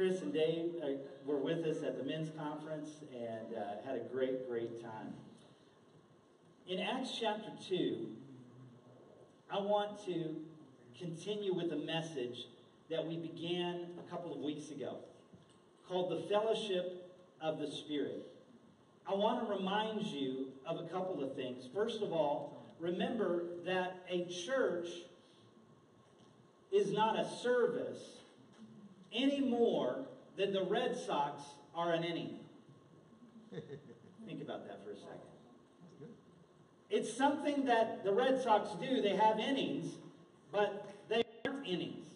Chris and Dave uh, were with us at the men's conference and uh, had a great, great time. In Acts chapter 2, I want to continue with a message that we began a couple of weeks ago called the Fellowship of the Spirit. I want to remind you of a couple of things. First of all, remember that a church is not a service any more than the Red Sox are an inning. Think about that for a second. It's something that the Red Sox do. They have innings, but they aren't innings.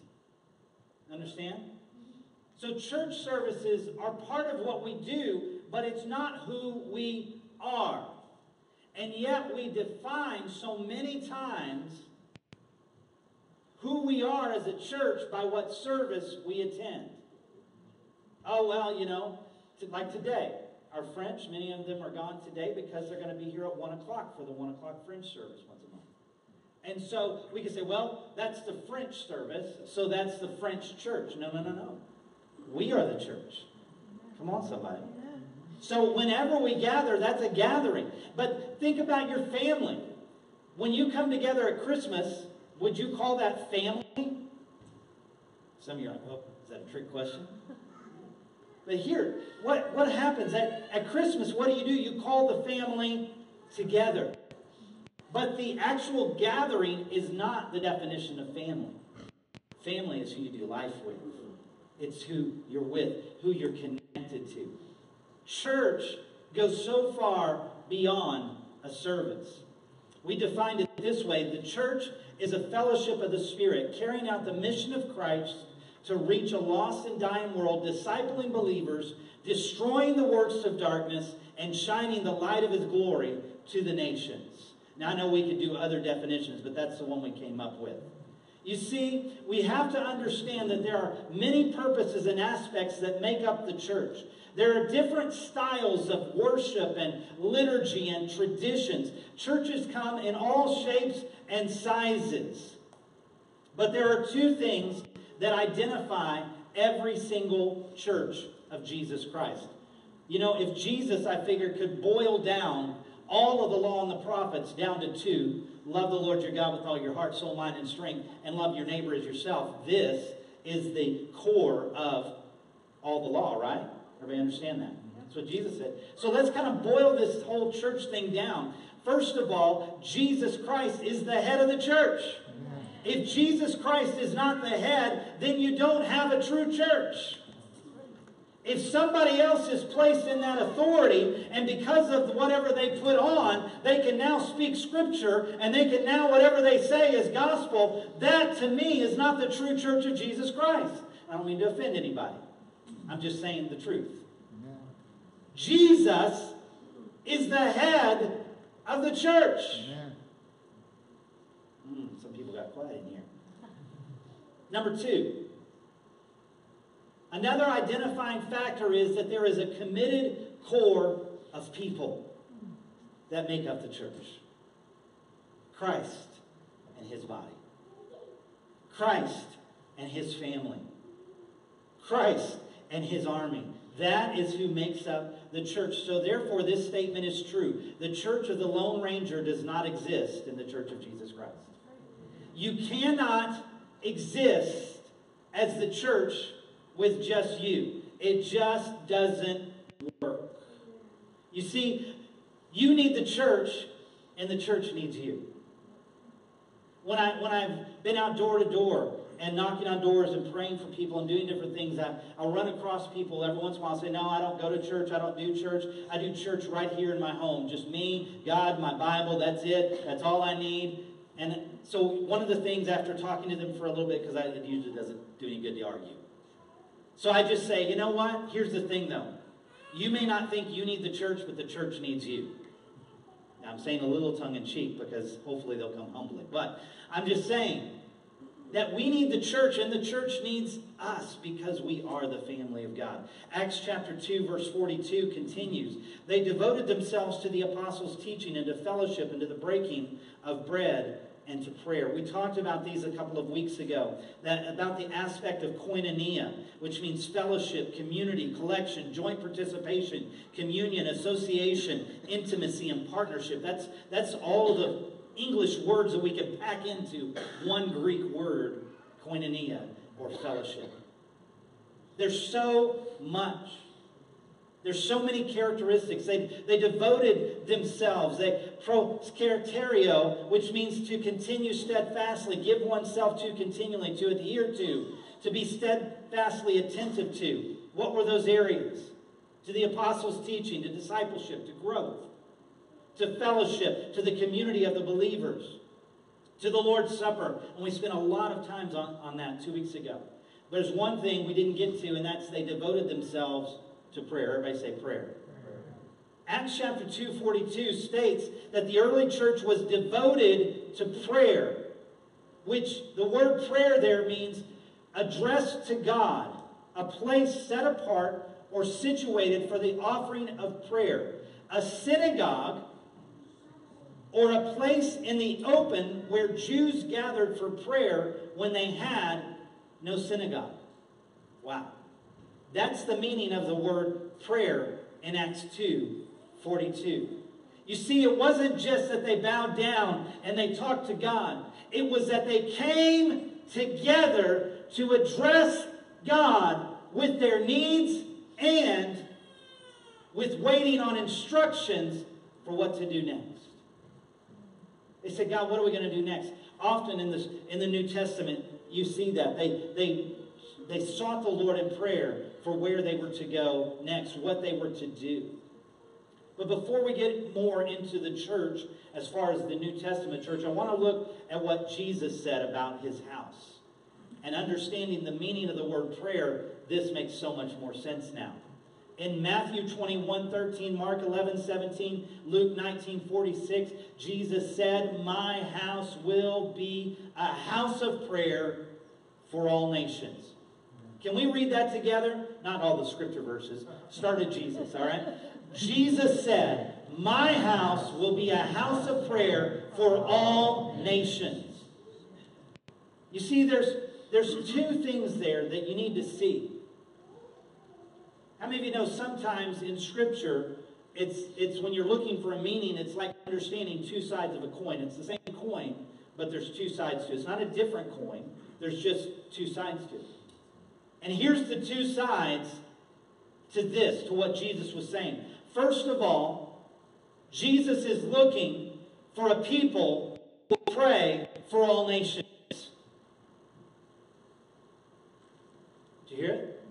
Understand? So church services are part of what we do, but it's not who we are. And yet we define so many times who we are as a church by what service we attend. Oh, well, you know, like today. Our French, many of them are gone today because they're going to be here at 1 o'clock for the 1 o'clock French service once a month. And so we can say, well, that's the French service, so that's the French church. No, no, no, no. We are the church. Come on, somebody. So whenever we gather, that's a gathering. But think about your family. When you come together at Christmas, would you call that family? Some of you are like, oh, is that a trick question? But here, what, what happens at, at Christmas? What do you do? You call the family together. But the actual gathering is not the definition of family. Family is who you do life with, it's who you're with, who you're connected to. Church goes so far beyond a service. We defined it this way the church is a fellowship of the Spirit, carrying out the mission of Christ to reach a lost and dying world, discipling believers, destroying the works of darkness, and shining the light of his glory to the nations. Now, I know we could do other definitions, but that's the one we came up with. You see, we have to understand that there are many purposes and aspects that make up the church. There are different styles of worship and liturgy and traditions. Churches come in all shapes and sizes. But there are two things that identify every single church of Jesus Christ. You know, if Jesus, I figure, could boil down all of the law and the prophets down to two love the Lord your God with all your heart, soul, mind, and strength, and love your neighbor as yourself. This is the core of all the law, right? Everybody understand that? That's what Jesus said. So let's kind of boil this whole church thing down. First of all, Jesus Christ is the head of the church. If Jesus Christ is not the head, then you don't have a true church. If somebody else is placed in that authority, and because of whatever they put on, they can now speak scripture, and they can now, whatever they say is gospel, that to me is not the true church of Jesus Christ. I don't mean to offend anybody. I'm just saying the truth. Jesus is the head of the church. Mm, some people got quiet in here. Number two, another identifying factor is that there is a committed core of people that make up the church Christ and his body, Christ and his family, Christ and his army. That is who makes up the church. So, therefore, this statement is true. The church of the Lone Ranger does not exist in the church of Jesus Christ. You cannot exist as the church with just you. It just doesn't work. You see, you need the church, and the church needs you. When, I, when I've been out door to door and knocking on doors and praying for people and doing different things, I, I'll run across people every once in a while and say, No, I don't go to church. I don't do church. I do church right here in my home. Just me, God, my Bible. That's it. That's all I need. And so one of the things after talking to them for a little bit, because it usually doesn't do any good to argue. So I just say, you know what? Here's the thing though. You may not think you need the church, but the church needs you. Now, I'm saying a little tongue in cheek because hopefully they'll come humbly. But I'm just saying that we need the church and the church needs us because we are the family of God. Acts chapter 2 verse 42 continues. They devoted themselves to the apostles' teaching and to fellowship and to the breaking of bread and to prayer. We talked about these a couple of weeks ago, that about the aspect of koinonia, which means fellowship, community, collection, joint participation, communion, association, intimacy, and partnership. That's, that's all the English words that we can pack into one Greek word, koinonia, or fellowship. There's so much. There's so many characteristics. They, they devoted themselves. They proskarterio, which means to continue steadfastly, give oneself to continually, to adhere to, to be steadfastly attentive to. What were those areas? To the apostles' teaching, to discipleship, to growth, to fellowship, to the community of the believers, to the Lord's Supper. And we spent a lot of times on, on that two weeks ago. But there's one thing we didn't get to, and that's they devoted themselves to prayer. Everybody say prayer. Acts chapter 2, 42 states that the early church was devoted to prayer, which the word prayer there means addressed to God, a place set apart or situated for the offering of prayer. A synagogue or a place in the open where Jews gathered for prayer when they had no synagogue. Wow. That's the meaning of the word prayer in Acts 2 42. You see, it wasn't just that they bowed down and they talked to God, it was that they came together to address God with their needs and with waiting on instructions for what to do next. They said, God, what are we going to do next? Often in, this, in the New Testament, you see that. They, they, they sought the Lord in prayer for where they were to go next, what they were to do. But before we get more into the church, as far as the New Testament church, I want to look at what Jesus said about his house. And understanding the meaning of the word prayer, this makes so much more sense now. In Matthew 21 13, Mark 11 17, Luke 19 46, Jesus said, My house will be a house of prayer for all nations. Can we read that together? Not all the scripture verses. Start at Jesus, all right? Jesus said, My house will be a house of prayer for all nations. You see, there's, there's two things there that you need to see. How many of you know sometimes in Scripture, it's, it's when you're looking for a meaning, it's like understanding two sides of a coin. It's the same coin, but there's two sides to it. It's not a different coin, there's just two sides to it. And here's the two sides to this, to what Jesus was saying. First of all, Jesus is looking for a people who pray for all nations. Do you hear it?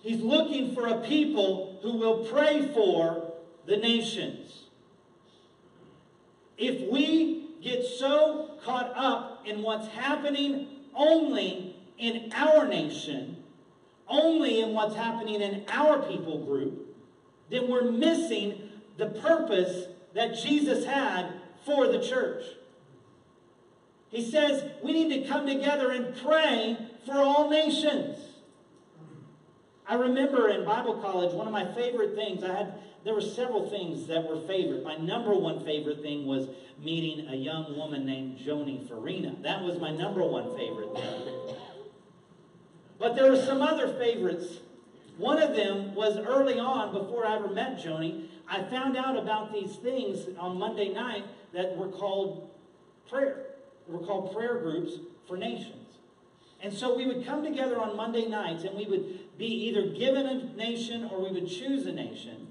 He's looking for a people who will pray for the nations. If we get so caught up in what's happening only in our nation, only in what's happening in our people group, then we're missing the purpose that Jesus had for the church. He says we need to come together and pray for all nations. I remember in Bible college, one of my favorite things, I had there were several things that were favorite. My number one favorite thing was meeting a young woman named Joni Farina. That was my number one favorite thing. But there were some other favorites. One of them was early on, before I ever met Joni, I found out about these things on Monday night that were called prayer. Were called prayer groups for nations. And so we would come together on Monday nights and we would be either given a nation or we would choose a nation.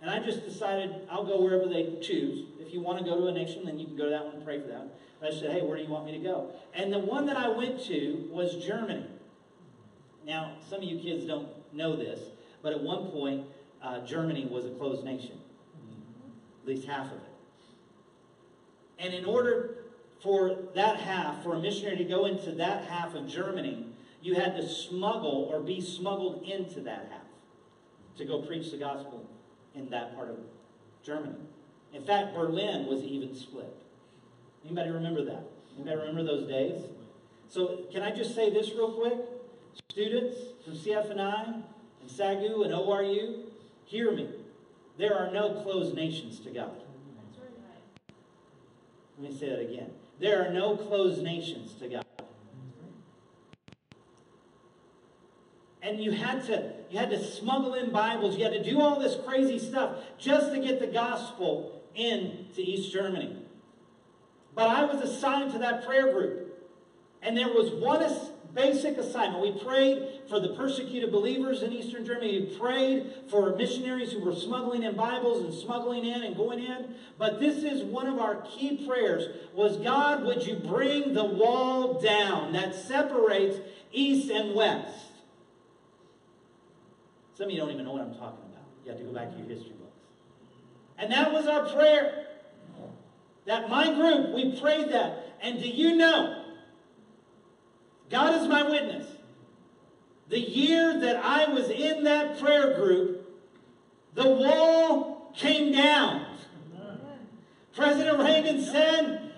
And I just decided I'll go wherever they choose. If you want to go to a nation, then you can go to that one and pray for that. I said, hey, where do you want me to go? And the one that I went to was Germany. Now, some of you kids don't know this, but at one point, uh, Germany was a closed nation, at least half of it. And in order for that half, for a missionary to go into that half of Germany, you had to smuggle or be smuggled into that half to go preach the gospel in that part of Germany. In fact, Berlin was even split. Anybody remember that? Anybody remember those days? So, can I just say this real quick? Students from CFNI and SAGU and ORU, hear me. There are no closed nations to God. Let me say that again. there are no closed nations to God. and you had to you had to smuggle in bibles you had to do all this crazy stuff just to get the gospel into east germany but i was assigned to that prayer group and there was one basic assignment we prayed for the persecuted believers in eastern germany we prayed for missionaries who were smuggling in bibles and smuggling in and going in but this is one of our key prayers was god would you bring the wall down that separates east and west some of you don't even know what I'm talking about. You have to go back to your history books. And that was our prayer. That my group, we prayed that. And do you know? God is my witness. The year that I was in that prayer group, the wall came down. President Reagan said,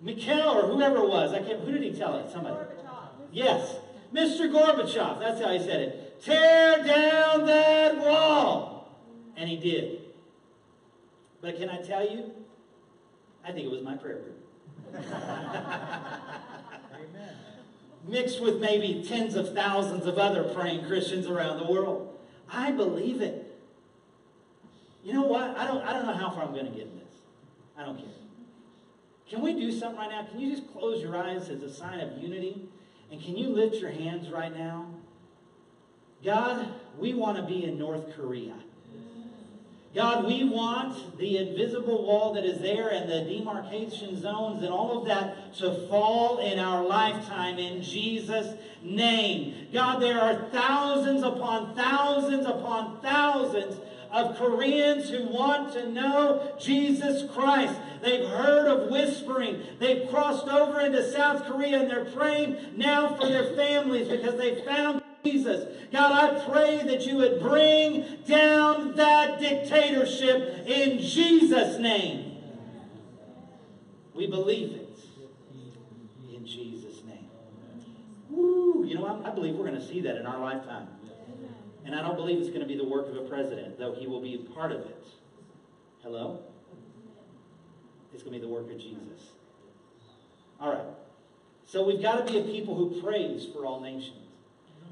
Mikhail or whoever it was, I can't, who did he tell it? Somebody. Yes, Mr. Gorbachev, that's how he said it. Tear down that wall. And he did. But can I tell you? I think it was my prayer group. Amen. Mixed with maybe tens of thousands of other praying Christians around the world. I believe it. You know what? I don't, I don't know how far I'm going to get in this. I don't care. Can we do something right now? Can you just close your eyes as a sign of unity? And can you lift your hands right now? God, we want to be in North Korea. God, we want the invisible wall that is there and the demarcation zones and all of that to fall in our lifetime in Jesus' name. God, there are thousands upon thousands upon thousands of Koreans who want to know Jesus Christ. They've heard of whispering. They've crossed over into South Korea and they're praying now for their families because they found Jesus. God, I pray that you would bring down that dictatorship in Jesus' name. We believe it in Jesus' name. Woo! You know, I, I believe we're going to see that in our lifetime. And I don't believe it's going to be the work of a president, though he will be part of it. Hello? It's going to be the work of Jesus. All right. So we've got to be a people who prays for all nations.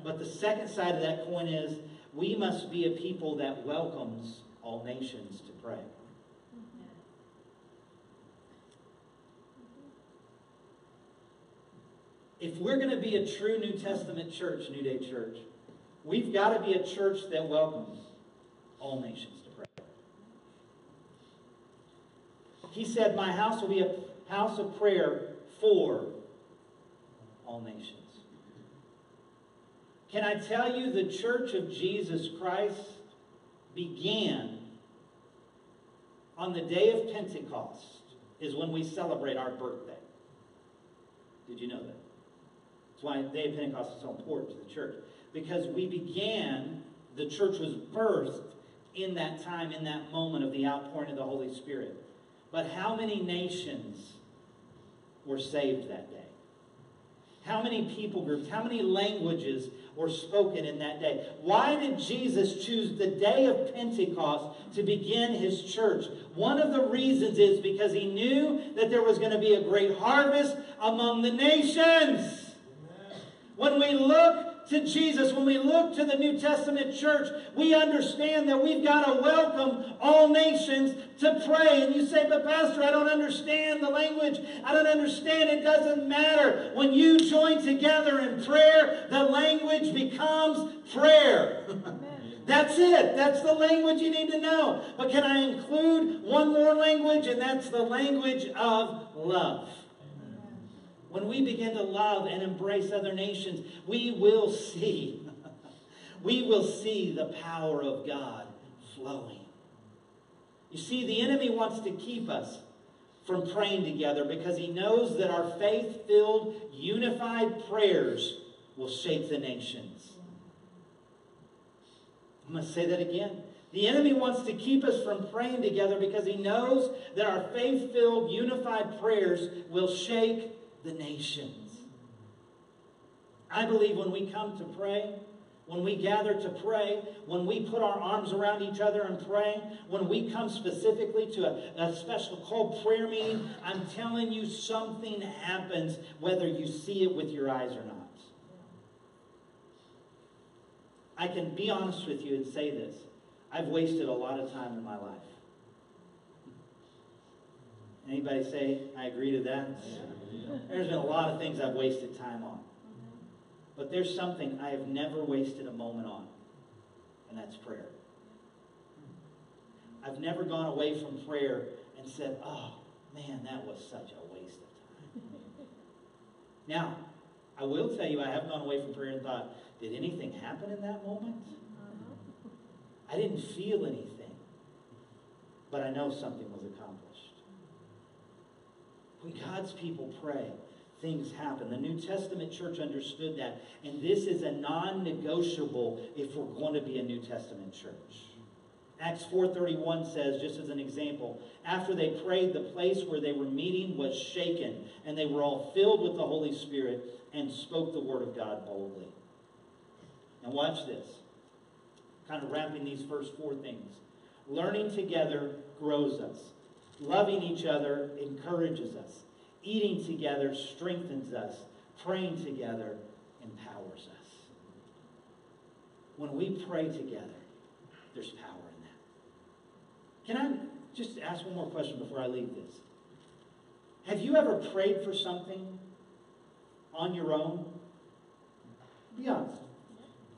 But the second side of that coin is we must be a people that welcomes all nations to pray. If we're going to be a true New Testament church, New Day Church, we've got to be a church that welcomes all nations to pray. He said, My house will be a house of prayer for all nations. Can I tell you the Church of Jesus Christ began on the day of Pentecost, is when we celebrate our birthday. Did you know that? That's why the day of Pentecost is so important to the church. Because we began, the church was birthed in that time, in that moment of the outpouring of the Holy Spirit. But how many nations were saved that day? How many people groups, how many languages were spoken in that day. Why did Jesus choose the day of Pentecost to begin his church? One of the reasons is because he knew that there was going to be a great harvest among the nations. When we look to Jesus, when we look to the New Testament church, we understand that we've got to welcome all nations to pray. And you say, but Pastor, I don't understand the language. I don't understand. It doesn't matter. When you join together in prayer, the language becomes prayer. That's it. That's the language you need to know. But can I include one more language? And that's the language of love. When we begin to love and embrace other nations, we will see, we will see the power of God flowing. You see, the enemy wants to keep us from praying together because he knows that our faith filled, unified prayers will shake the nations. I'm going to say that again. The enemy wants to keep us from praying together because he knows that our faith filled, unified prayers will shake the nations. I believe when we come to pray, when we gather to pray, when we put our arms around each other and pray, when we come specifically to a, a, special called prayer meeting, I'm telling you something happens whether you see it with your eyes or not. I can be honest with you and say this. I've wasted a lot of time in my life. Anybody say I agree to that? There's been a lot of things I've wasted time on. But there's something I have never wasted a moment on, and that's prayer. I've never gone away from prayer and said, oh, man, that was such a waste of time. now, I will tell you, I have gone away from prayer and thought, did anything happen in that moment? Uh-huh. I didn't feel anything, but I know something was accomplished. When God's people pray, things happen. The New Testament church understood that. And this is a non negotiable if we're going to be a New Testament church. Acts 4:31 says just as an example, after they prayed the place where they were meeting was shaken and they were all filled with the Holy Spirit and spoke the word of God boldly. And watch this. Kind of wrapping these first four things. Learning together grows us. Loving each other encourages us. Eating together strengthens us. Praying together empowers us. When we pray together, there's power in that. Can I just ask one more question before I leave this? Have you ever prayed for something on your own? Be honest.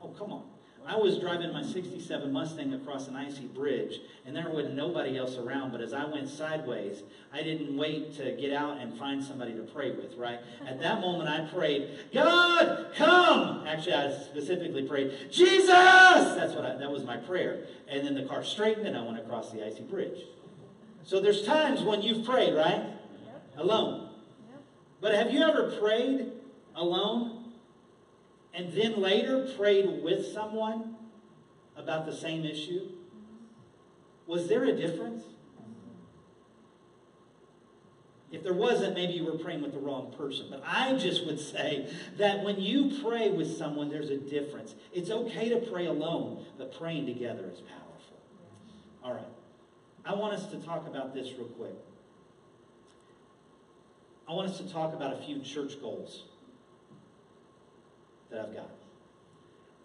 Oh, come on. I was driving my 67 Mustang across an icy bridge, and there wasn't nobody else around. But as I went sideways, I didn't wait to get out and find somebody to pray with, right? At that moment, I prayed, God, come! Actually, I specifically prayed, Jesus! That's what I, that was my prayer. And then the car straightened, and I went across the icy bridge. So there's times when you've prayed, right? Alone. But have you ever prayed alone and then later prayed with someone about the same issue? Was there a difference? If there wasn't, maybe you were praying with the wrong person. But I just would say that when you pray with someone, there's a difference. It's okay to pray alone, but praying together is powerful. All right. I want us to talk about this real quick. I want us to talk about a few church goals that I've got.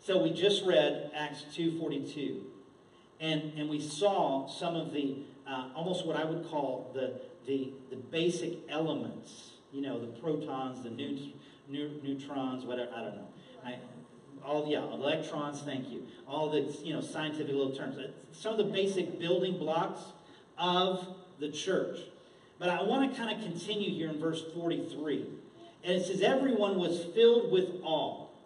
So we just read Acts 2.42. And, and we saw some of the, uh, almost what I would call the, the, the basic elements. You know, the protons, the neut, neutrons, whatever, I don't know. I, all, yeah, electrons, thank you. All the, you know, scientific little terms. Some of the basic building blocks of the church. But I want to kind of continue here in verse 43. And it says, everyone was filled with awe.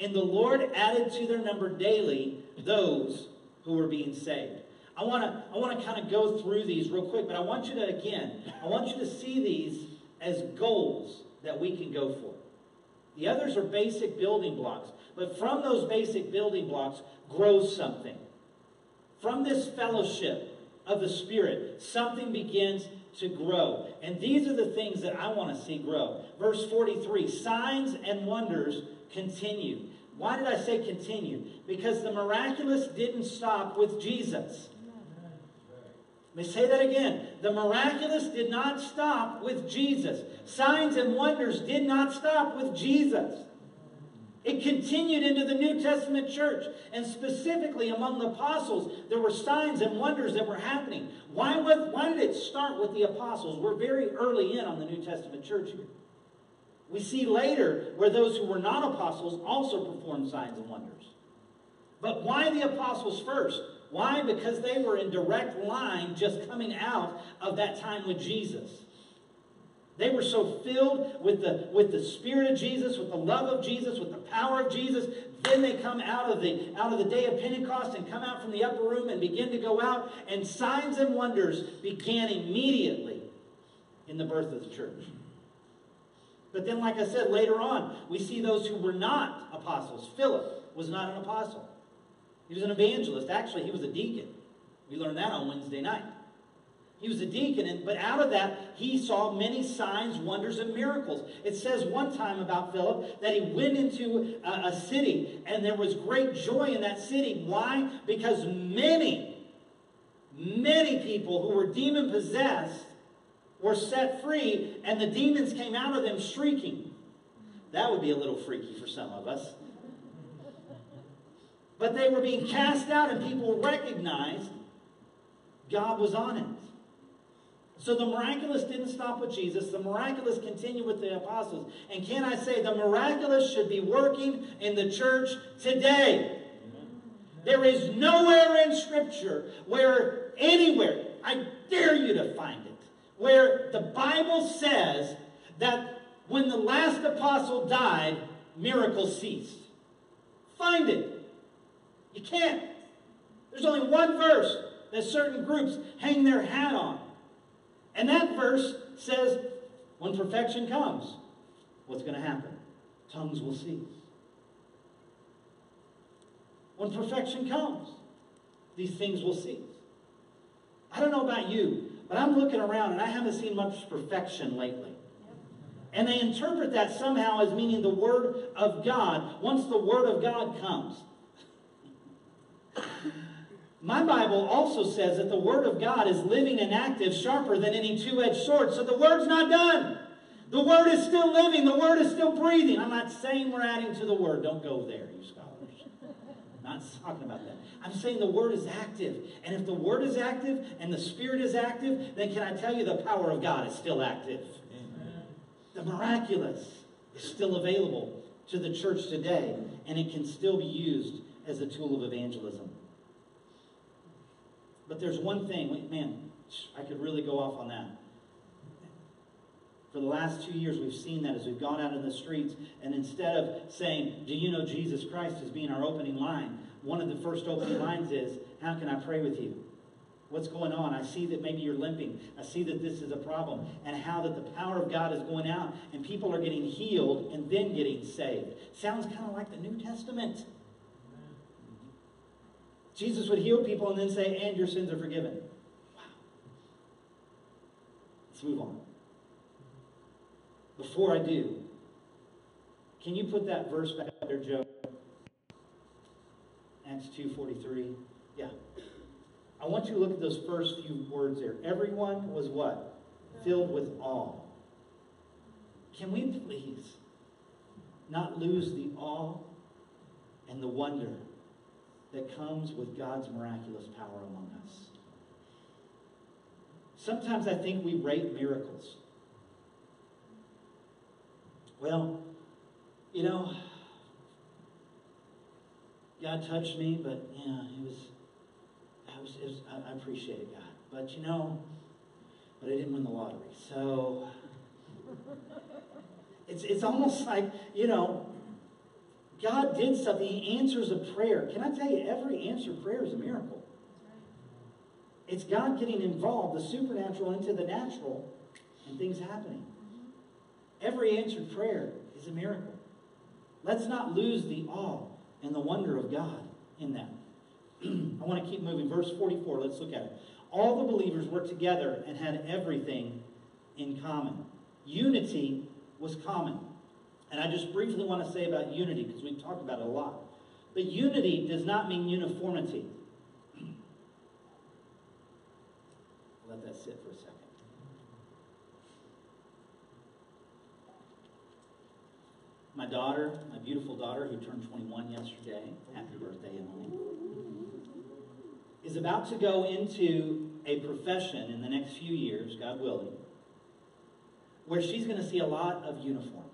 And the Lord added to their number daily those who were being saved. I want to I want to kind of go through these real quick, but I want you to again, I want you to see these as goals that we can go for. The others are basic building blocks, but from those basic building blocks grows something. From this fellowship of the Spirit, something begins to grow. And these are the things that I want to see grow. Verse 43 signs and wonders continue. Why did I say continue? Because the miraculous didn't stop with Jesus. Let me say that again. The miraculous did not stop with Jesus. Signs and wonders did not stop with Jesus. It continued into the New Testament church. And specifically among the apostles, there were signs and wonders that were happening. Why, why did it start with the apostles? We're very early in on the New Testament church here. We see later where those who were not apostles also performed signs and wonders. But why the apostles first? Why? Because they were in direct line just coming out of that time with Jesus. They were so filled with the, with the Spirit of Jesus, with the love of Jesus, with the power of Jesus. Then they come out of, the, out of the day of Pentecost and come out from the upper room and begin to go out. And signs and wonders began immediately in the birth of the church. But then, like I said, later on, we see those who were not apostles. Philip was not an apostle. He was an evangelist. Actually, he was a deacon. We learned that on Wednesday night. He was a deacon, and, but out of that, he saw many signs, wonders, and miracles. It says one time about Philip that he went into a, a city, and there was great joy in that city. Why? Because many, many people who were demon possessed were set free, and the demons came out of them shrieking. That would be a little freaky for some of us. But they were being cast out, and people recognized God was on it. So the miraculous didn't stop with Jesus. The miraculous continued with the apostles. And can I say, the miraculous should be working in the church today. There is nowhere in Scripture where anywhere, I dare you to find it, where the Bible says that when the last apostle died, miracles ceased. Find it. You can't. There's only one verse that certain groups hang their hat on. And that verse says, when perfection comes, what's going to happen? Tongues will cease. When perfection comes, these things will cease. I don't know about you, but I'm looking around and I haven't seen much perfection lately. And they interpret that somehow as meaning the Word of God once the Word of God comes. My Bible also says that the Word of God is living and active, sharper than any two edged sword. So the Word's not done. The Word is still living. The Word is still breathing. I'm not saying we're adding to the Word. Don't go there, you scholars. I'm not talking about that. I'm saying the Word is active. And if the Word is active and the Spirit is active, then can I tell you the power of God is still active? Amen. The miraculous is still available to the church today, and it can still be used as a tool of evangelism. But there's one thing, man, I could really go off on that. For the last two years, we've seen that as we've gone out in the streets, and instead of saying, Do you know Jesus Christ as being our opening line, one of the first opening lines is, How can I pray with you? What's going on? I see that maybe you're limping. I see that this is a problem. And how that the power of God is going out, and people are getting healed and then getting saved. Sounds kind of like the New Testament. Jesus would heal people and then say, and your sins are forgiven. Wow. Let's move on. Before I do, can you put that verse back there, Joe? Acts 2.43. Yeah. I want you to look at those first few words there. Everyone was what? Filled with awe. Can we please not lose the awe and the wonder that comes with God's miraculous power among us. Sometimes I think we rate miracles. Well, you know, God touched me, but yeah, it was, I, was, it was, I, I appreciated God. But you know, but I didn't win the lottery. So it's, it's almost like, you know, God did something. He answers a prayer. Can I tell you, every answered prayer is a miracle. It's God getting involved, the supernatural into the natural, and things happening. Every answered prayer is a miracle. Let's not lose the awe and the wonder of God in that. I want to keep moving. Verse 44, let's look at it. All the believers were together and had everything in common. Unity was common. And I just briefly want to say about unity because we've talked about it a lot. But unity does not mean uniformity. Let that sit for a second. My daughter, my beautiful daughter, who turned 21 yesterday, happy birthday, Emily, is about to go into a profession in the next few years, God willing, where she's going to see a lot of uniforms.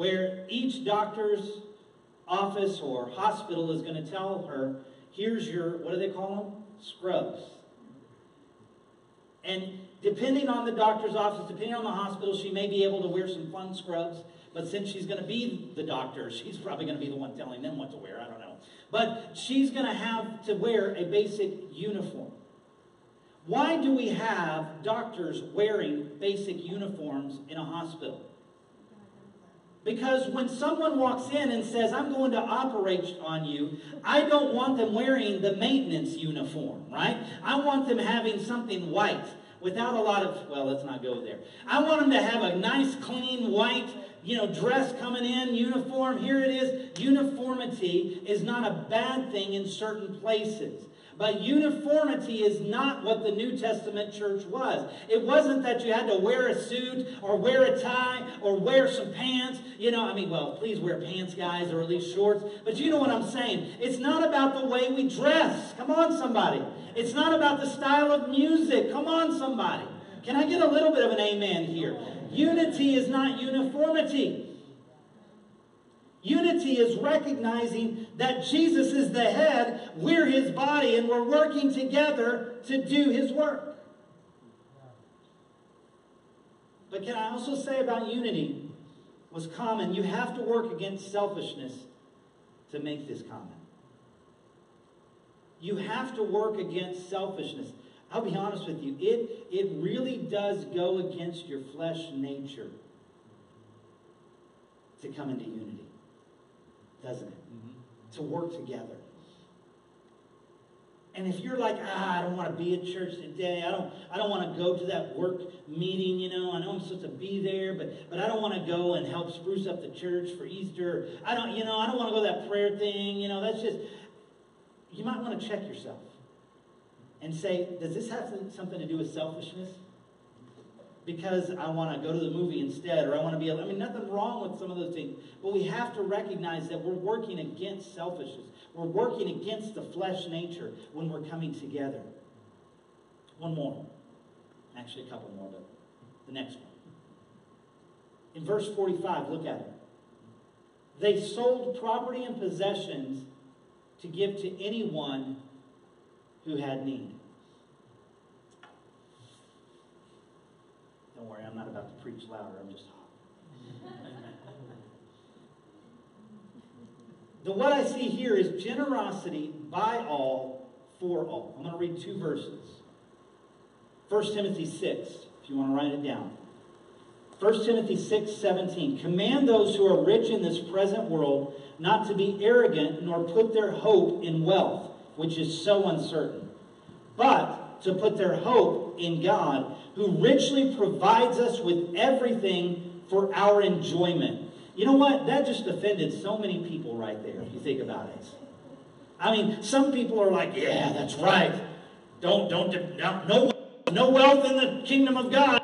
where each doctor's office or hospital is going to tell her, here's your, what do they call them? Scrubs. And depending on the doctor's office, depending on the hospital, she may be able to wear some fun scrubs. But since she's going to be the doctor, she's probably going to be the one telling them what to wear. I don't know. But she's going to have to wear a basic uniform. Why do we have doctors wearing basic uniforms in a hospital? Because when someone walks in and says, I'm going to operate on you, I don't want them wearing the maintenance uniform, right? I want them having something white without a lot of, well, let's not go there. I want them to have a nice, clean, white, you know, dress coming in, uniform. Here it is. Uniformity is not a bad thing in certain places. But uniformity is not what the New Testament church was. It wasn't that you had to wear a suit or wear a tie or wear some pants. You know, I mean, well, please wear pants, guys, or at least shorts. But you know what I'm saying. It's not about the way we dress. Come on, somebody. It's not about the style of music. Come on, somebody. Can I get a little bit of an amen here? Unity is not uniformity. Unity is recognizing that Jesus is the head, we're his body, and we're working together to do his work. But can I also say about unity was common? You have to work against selfishness to make this common. You have to work against selfishness. I'll be honest with you, it, it really does go against your flesh nature to come into unity doesn't it? Mm-hmm. To work together. And if you're like, ah, I don't want to be at church today. I don't, I don't want to go to that work meeting, you know. I know I'm supposed to be there, but, but I don't want to go and help spruce up the church for Easter. I don't, you know, I don't want to go to that prayer thing. You know, that's just, you might want to check yourself and say, does this have something to do with selfishness? Because I want to go to the movie instead, or I want to be able, I mean, nothing wrong with some of those things, but we have to recognize that we're working against selfishness. We're working against the flesh nature when we're coming together. One more. Actually, a couple more, but the next one. In verse 45, look at it. They sold property and possessions to give to anyone who had need. Don't preach louder. I'm just hot. the what I see here is generosity by all for all. I'm going to read two verses. 1 Timothy 6, if you want to write it down. 1 Timothy 6, 17. Command those who are rich in this present world not to be arrogant nor put their hope in wealth, which is so uncertain, but to put their hope in God who richly provides us with everything for our enjoyment. You know what? That just offended so many people right there, if you think about it. I mean, some people are like, yeah, that's right. Don't, don't, no, no wealth in the kingdom of God.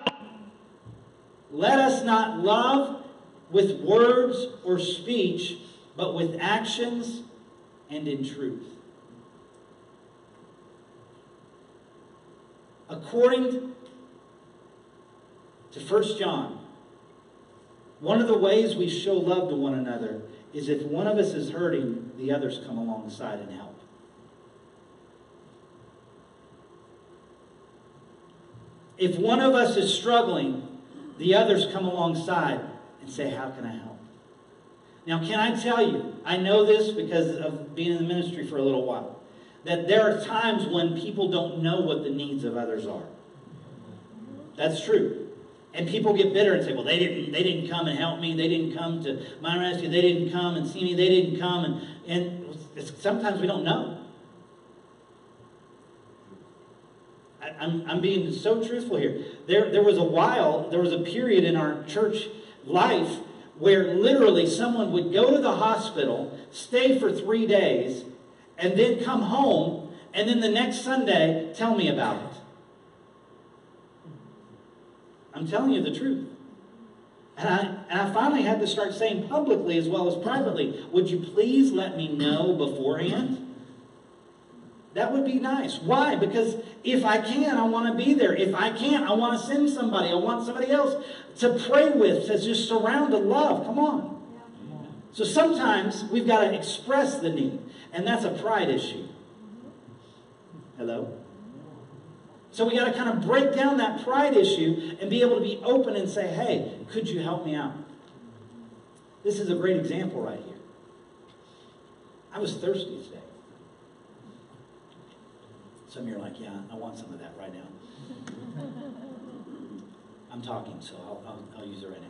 Let us not love with words or speech, but with actions and in truth. According to 1 John, one of the ways we show love to one another is if one of us is hurting, the others come alongside and help. If one of us is struggling, the others come alongside and say, How can I help? Now, can I tell you, I know this because of being in the ministry for a little while, that there are times when people don't know what the needs of others are. That's true. And people get bitter and say, well, they didn't, they didn't come and help me. They didn't come to my rescue. They didn't come and see me. They didn't come. And, and sometimes we don't know. I, I'm, I'm being so truthful here. There, there was a while, there was a period in our church life where literally someone would go to the hospital, stay for three days, and then come home, and then the next Sunday tell me about it. I'm telling you the truth. And I, and I finally had to start saying publicly as well as privately, would you please let me know beforehand? That would be nice. Why? Because if I can, I want to be there. If I can't, I want to send somebody. I want somebody else to pray with, to just surround the love. Come on. So sometimes we've got to express the need, and that's a pride issue. Hello? So we got to kind of break down that pride issue and be able to be open and say, hey, could you help me out? This is a great example right here. I was thirsty today. Some of you are like, yeah, I want some of that right now. I'm talking, so I'll, I'll, I'll use it right now.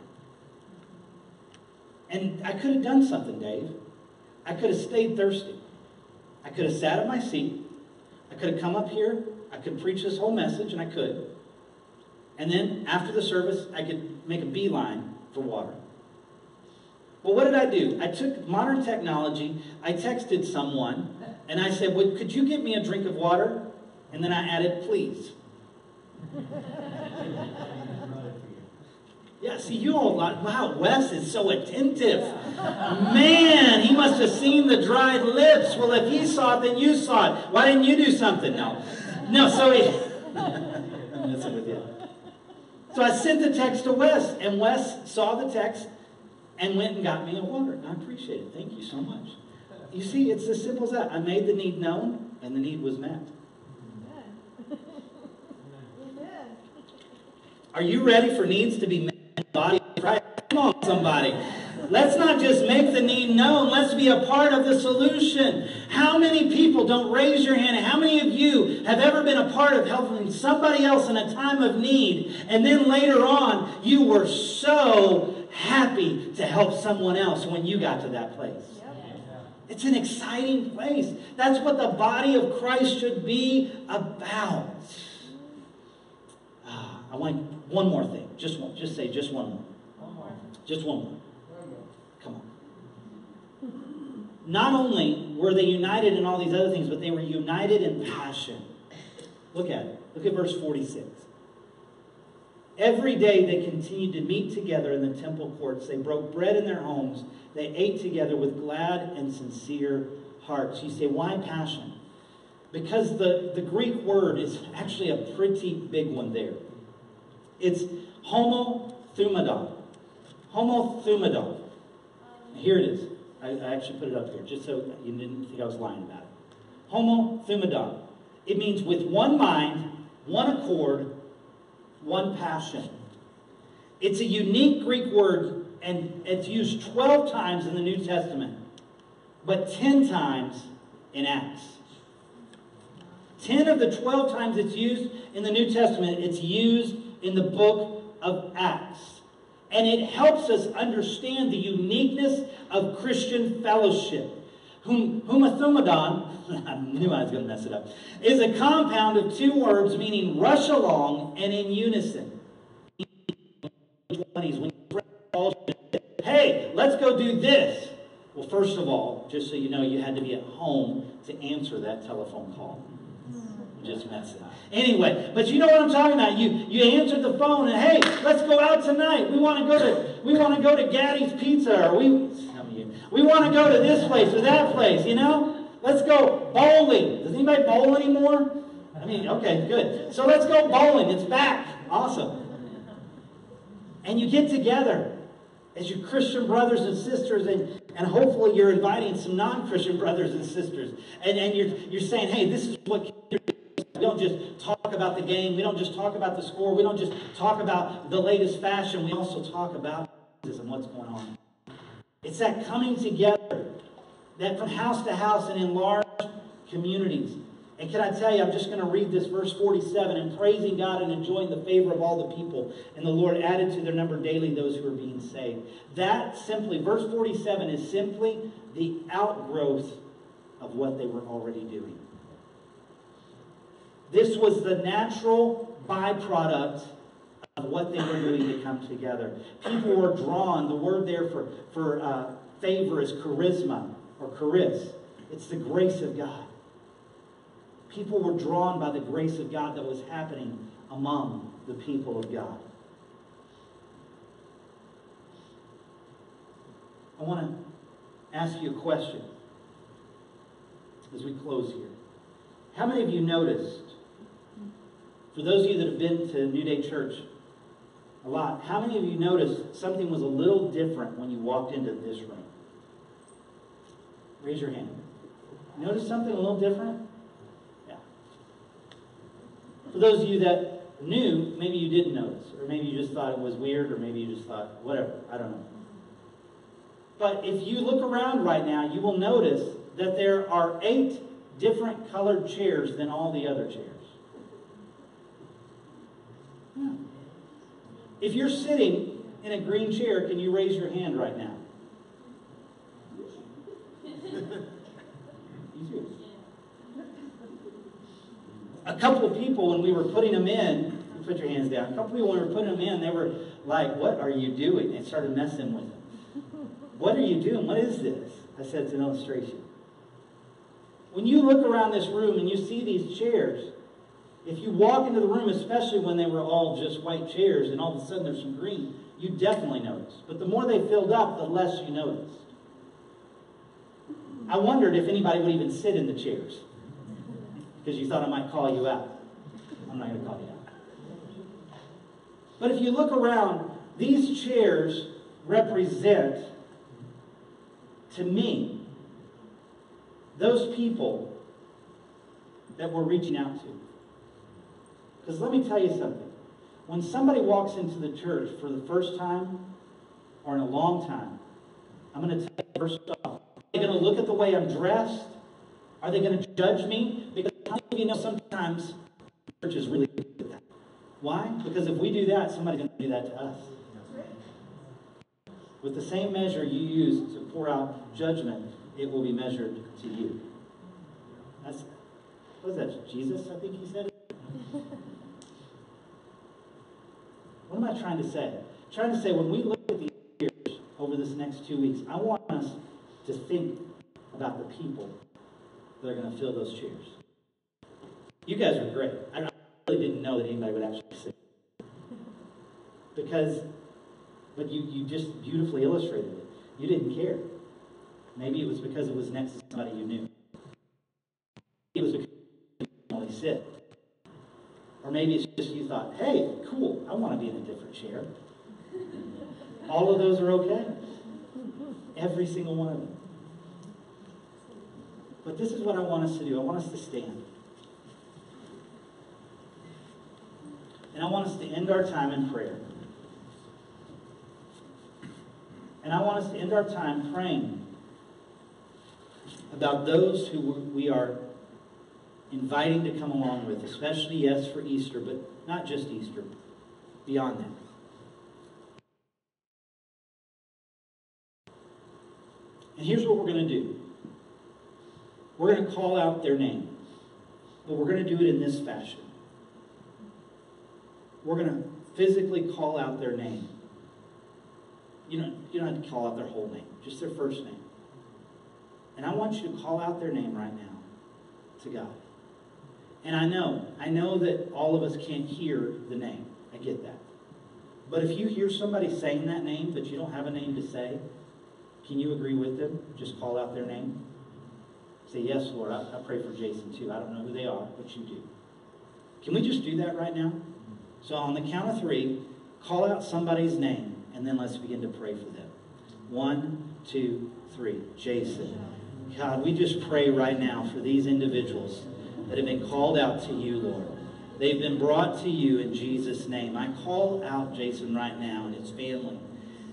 And I could have done something, Dave. I could have stayed thirsty. I could have sat at my seat. I could have come up here. I could preach this whole message, and I could. And then after the service, I could make a beeline for water. Well, what did I do? I took modern technology, I texted someone, and I said, well, Could you give me a drink of water? And then I added, Please. Yeah, see, you all like, wow, Wes is so attentive. Man, he must have seen the dried lips. Well, if he saw it, then you saw it. Why didn't you do something? No. No, so he. I'm messing with you. So I sent the text to Wes, and Wes saw the text and went and got me a water. I appreciate it. Thank you so much. You see, it's as simple as that. I made the need known, and the need was met. Are you ready for needs to be met? Body of Christ. Come on, somebody. Let's not just make the need known. Let's be a part of the solution. How many people, don't raise your hand, how many of you have ever been a part of helping somebody else in a time of need, and then later on, you were so happy to help someone else when you got to that place? It's an exciting place. That's what the body of Christ should be about. Ah, I want one more thing. Just one. Just say just one more. One more. Just one more. Come on. Not only were they united in all these other things, but they were united in passion. Look at it. Look at verse 46. Every day they continued to meet together in the temple courts. They broke bread in their homes. They ate together with glad and sincere hearts. You say, why passion? Because the, the Greek word is actually a pretty big one there. It's homothumadon. Homothumadon. Here it is. I, I, actually put it up here just so you didn't think I was lying about it. Homothumadon. It means with one mind, one accord, one passion. It's a unique Greek word, and it's used 12 times in the New Testament, but 10 times in Acts. 10 of the 12 times it's used in the New Testament, it's used in the book of Acts. And it helps us understand the uniqueness of Christian fellowship. Whom, humathumadon, I knew I was going to mess it up, is a compound of two words meaning rush along and in unison. Hey, let's go do this. Well, first of all, just so you know, you had to be at home to answer that telephone call just messing. Anyway, but you know what I'm talking about. You you answered the phone and hey, let's go out tonight. We want to go to we want to go to Gatti's Pizza or we we want to go to this place or that place. You know, let's go bowling. Does anybody bowl anymore? I mean, okay, good. So let's go bowling. It's back. Awesome. And you get together as your Christian brothers and sisters, and, and hopefully you're inviting some non-Christian brothers and sisters. And, and you're, you're saying, hey, this is what don't just talk about the game. We don't just talk about the score. We don't just talk about the latest fashion. We also talk about and what's going on. It's that coming together, that from house to house and in large communities. And can I tell you, I'm just going to read this verse 47 and praising God and enjoying the favor of all the people. And the Lord added to their number daily those who are being saved. That simply, verse 47 is simply the outgrowth of what they were already doing. This was the natural byproduct of what they were doing to come together. People were drawn. The word there for, for uh, favor is charisma or charis. It's the grace of God. People were drawn by the grace of God that was happening among the people of God. I want to ask you a question as we close here. How many of you noticed for those of you that have been to New Day Church a lot, how many of you noticed something was a little different when you walked into this room? Raise your hand. Notice something a little different? Yeah. For those of you that knew, maybe you didn't notice, or maybe you just thought it was weird, or maybe you just thought, whatever, I don't know. But if you look around right now, you will notice that there are eight different colored chairs than all the other chairs. Yeah. If you're sitting in a green chair, can you raise your hand right now? a couple of people, when we were putting them in, put your hands down. A couple of people, when we were putting them in, they were like, What are you doing? And started messing with them. What are you doing? What is this? I said, It's an illustration. When you look around this room and you see these chairs, if you walk into the room, especially when they were all just white chairs and all of a sudden there's some green, you definitely notice. But the more they filled up, the less you noticed. I wondered if anybody would even sit in the chairs because you thought I might call you out. I'm not going to call you out. But if you look around, these chairs represent, to me, those people that we're reaching out to. Because let me tell you something. When somebody walks into the church for the first time or in a long time, I'm going to tell you first off, are they going to look at the way I'm dressed? Are they going to judge me? Because how you know sometimes church is really good at that? Why? Because if we do that, somebody's going to do that to us. With the same measure you use to pour out judgment, it will be measured to you. That's, what is that, Jesus, I think he said What am I trying to say? I'm trying to say when we look at these years over this next two weeks, I want us to think about the people that are going to fill those chairs. You guys are great. I really didn't know that anybody would actually sit. Because, but you, you just beautifully illustrated it. You didn't care. Maybe it was because it was next to somebody you knew. It was because you sit. Or maybe it's just you thought, hey, cool, I want to be in a different chair. All of those are okay. Every single one of them. But this is what I want us to do. I want us to stand. And I want us to end our time in prayer. And I want us to end our time praying about those who we are inviting to come along with, especially, yes, for Easter, but not just Easter, beyond that. And here's what we're going to do we're going to call out their name, but we're going to do it in this fashion. We're going to physically call out their name. You don't, you don't have to call out their whole name, just their first name. And I want you to call out their name right now to God. And I know, I know that all of us can't hear the name. I get that. But if you hear somebody saying that name, but you don't have a name to say, can you agree with them? Just call out their name. Say, Yes, Lord, I, I pray for Jason too. I don't know who they are, but you do. Can we just do that right now? So on the count of three, call out somebody's name, and then let's begin to pray for them. One, two, three. Jason. God, we just pray right now for these individuals that have been called out to you, Lord. They've been brought to you in Jesus' name. I call out Jason right now and his family.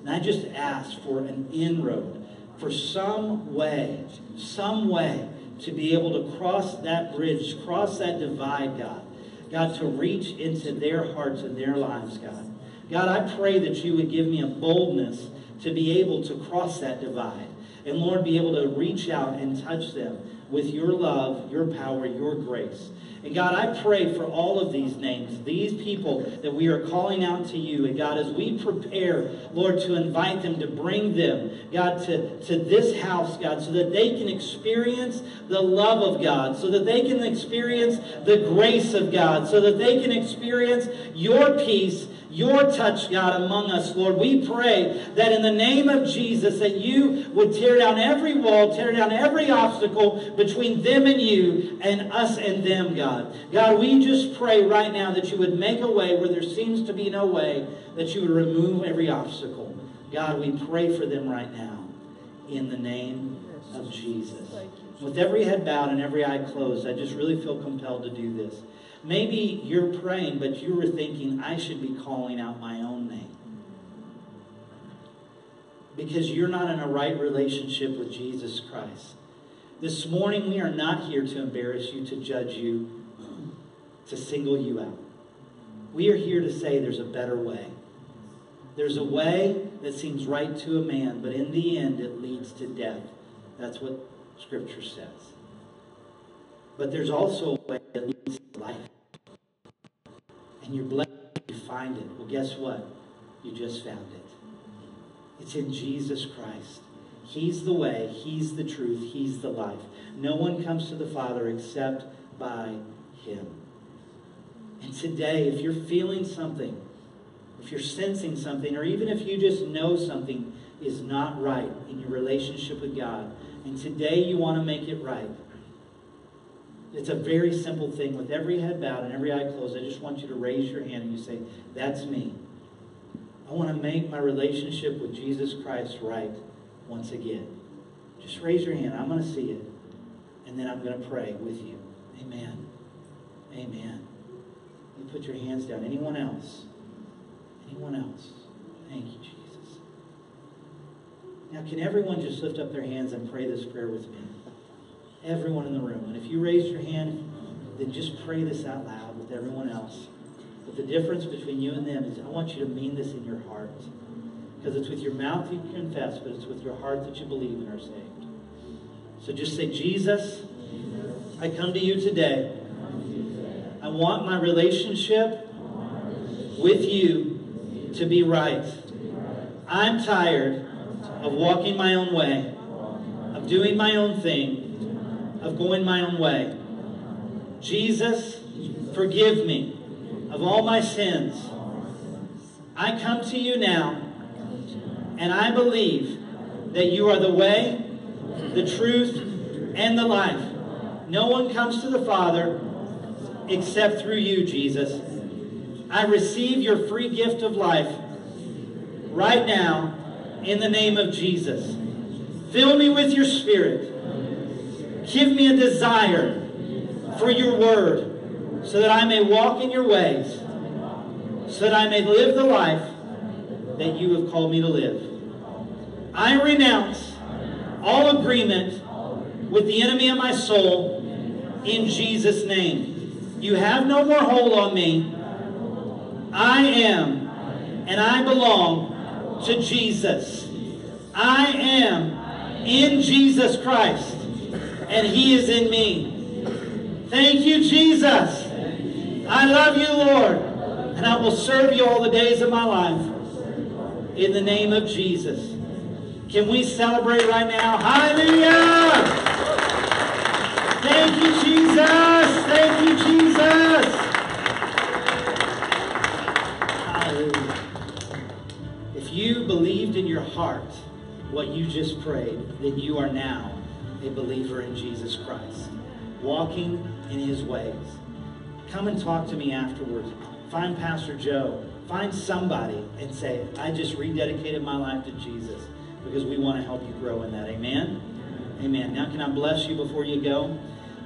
And I just ask for an inroad, for some way, some way to be able to cross that bridge, cross that divide, God. God, to reach into their hearts and their lives, God. God, I pray that you would give me a boldness to be able to cross that divide. And Lord, be able to reach out and touch them with your love, your power, your grace. And God, I pray for all of these names, these people that we are calling out to you. And God, as we prepare, Lord, to invite them, to bring them, God, to, to this house, God, so that they can experience the love of God, so that they can experience the grace of God, so that they can experience your peace your touch, God, among us, Lord. We pray that in the name of Jesus that you would tear down every wall, tear down every obstacle between them and you and us and them, God. God, we just pray right now that you would make a way where there seems to be no way, that you would remove every obstacle. God, we pray for them right now in the name of Jesus. With every head bowed and every eye closed, I just really feel compelled to do this. Maybe you're praying, but you were thinking, I should be calling out my own name. Because you're not in a right relationship with Jesus Christ. This morning, we are not here to embarrass you, to judge you, to single you out. We are here to say there's a better way. There's a way that seems right to a man, but in the end, it leads to death. That's what Scripture says. But there's also a way that leads. And you're blessed you find it. Well, guess what? You just found it. It's in Jesus Christ. He's the way, He's the truth, He's the life. No one comes to the Father except by Him. And today, if you're feeling something, if you're sensing something, or even if you just know something is not right in your relationship with God, and today you want to make it right, it's a very simple thing. With every head bowed and every eye closed, I just want you to raise your hand and you say, That's me. I want to make my relationship with Jesus Christ right once again. Just raise your hand. I'm going to see it. And then I'm going to pray with you. Amen. Amen. You put your hands down. Anyone else? Anyone else? Thank you, Jesus. Now, can everyone just lift up their hands and pray this prayer with me? Everyone in the room. And if you raise your hand, then just pray this out loud with everyone else. But the difference between you and them is I want you to mean this in your heart. Because it's with your mouth you confess, but it's with your heart that you believe and are saved. So just say, Jesus, I come to you today. I want my relationship with you to be right. I'm tired of walking my own way, of doing my own thing, of going my own way. Jesus, forgive me of all my sins. I come to you now, and I believe that you are the way, the truth, and the life. No one comes to the Father except through you, Jesus. I receive your free gift of life right now in the name of Jesus. Fill me with your spirit. Give me a desire for your word so that I may walk in your ways, so that I may live the life that you have called me to live. I renounce all agreement with the enemy of my soul in Jesus' name. You have no more hold on me. I am and I belong to Jesus. I am in Jesus Christ and He is in me. Thank you, Jesus. I love you, Lord, and I will serve you all the days of my life. In the name of Jesus. Can we celebrate right now? Hallelujah! Thank you, Jesus. Thank you, Jesus. Hallelujah. If you believed in your heart what you just prayed, then you are now a believer in Jesus Christ, walking in his ways. Come and talk to me afterwards. Find Pastor Joe. Find somebody and say, I just rededicated my life to Jesus because we want to help you grow in that. Amen? Amen. Now, can I bless you before you go?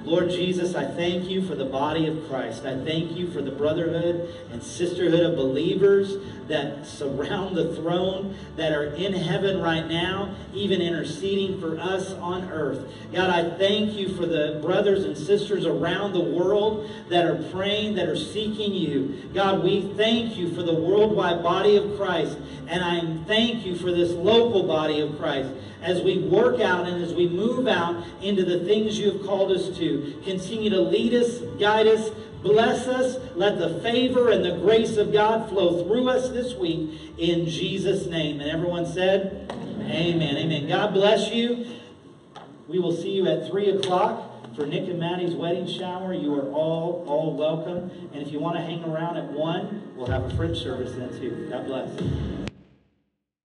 Lord Jesus, I thank you for the body of Christ. I thank you for the brotherhood and sisterhood of believers that surround the throne, that are in heaven right now, even interceding for us on earth. God, I thank you for the brothers and sisters around the world that are praying, that are seeking you. God, we thank you for the worldwide body of Christ, and I thank you for this local body of Christ as we work out and as we move out into the things you have called us to. Continue to lead us, guide us, bless us. Let the favor and the grace of God flow through us this week in Jesus' name. And everyone said, Amen. Amen. God bless you. We will see you at 3 o'clock for Nick and Maddie's wedding shower. You are all, all welcome. And if you want to hang around at 1, we'll have a French service then too. God bless.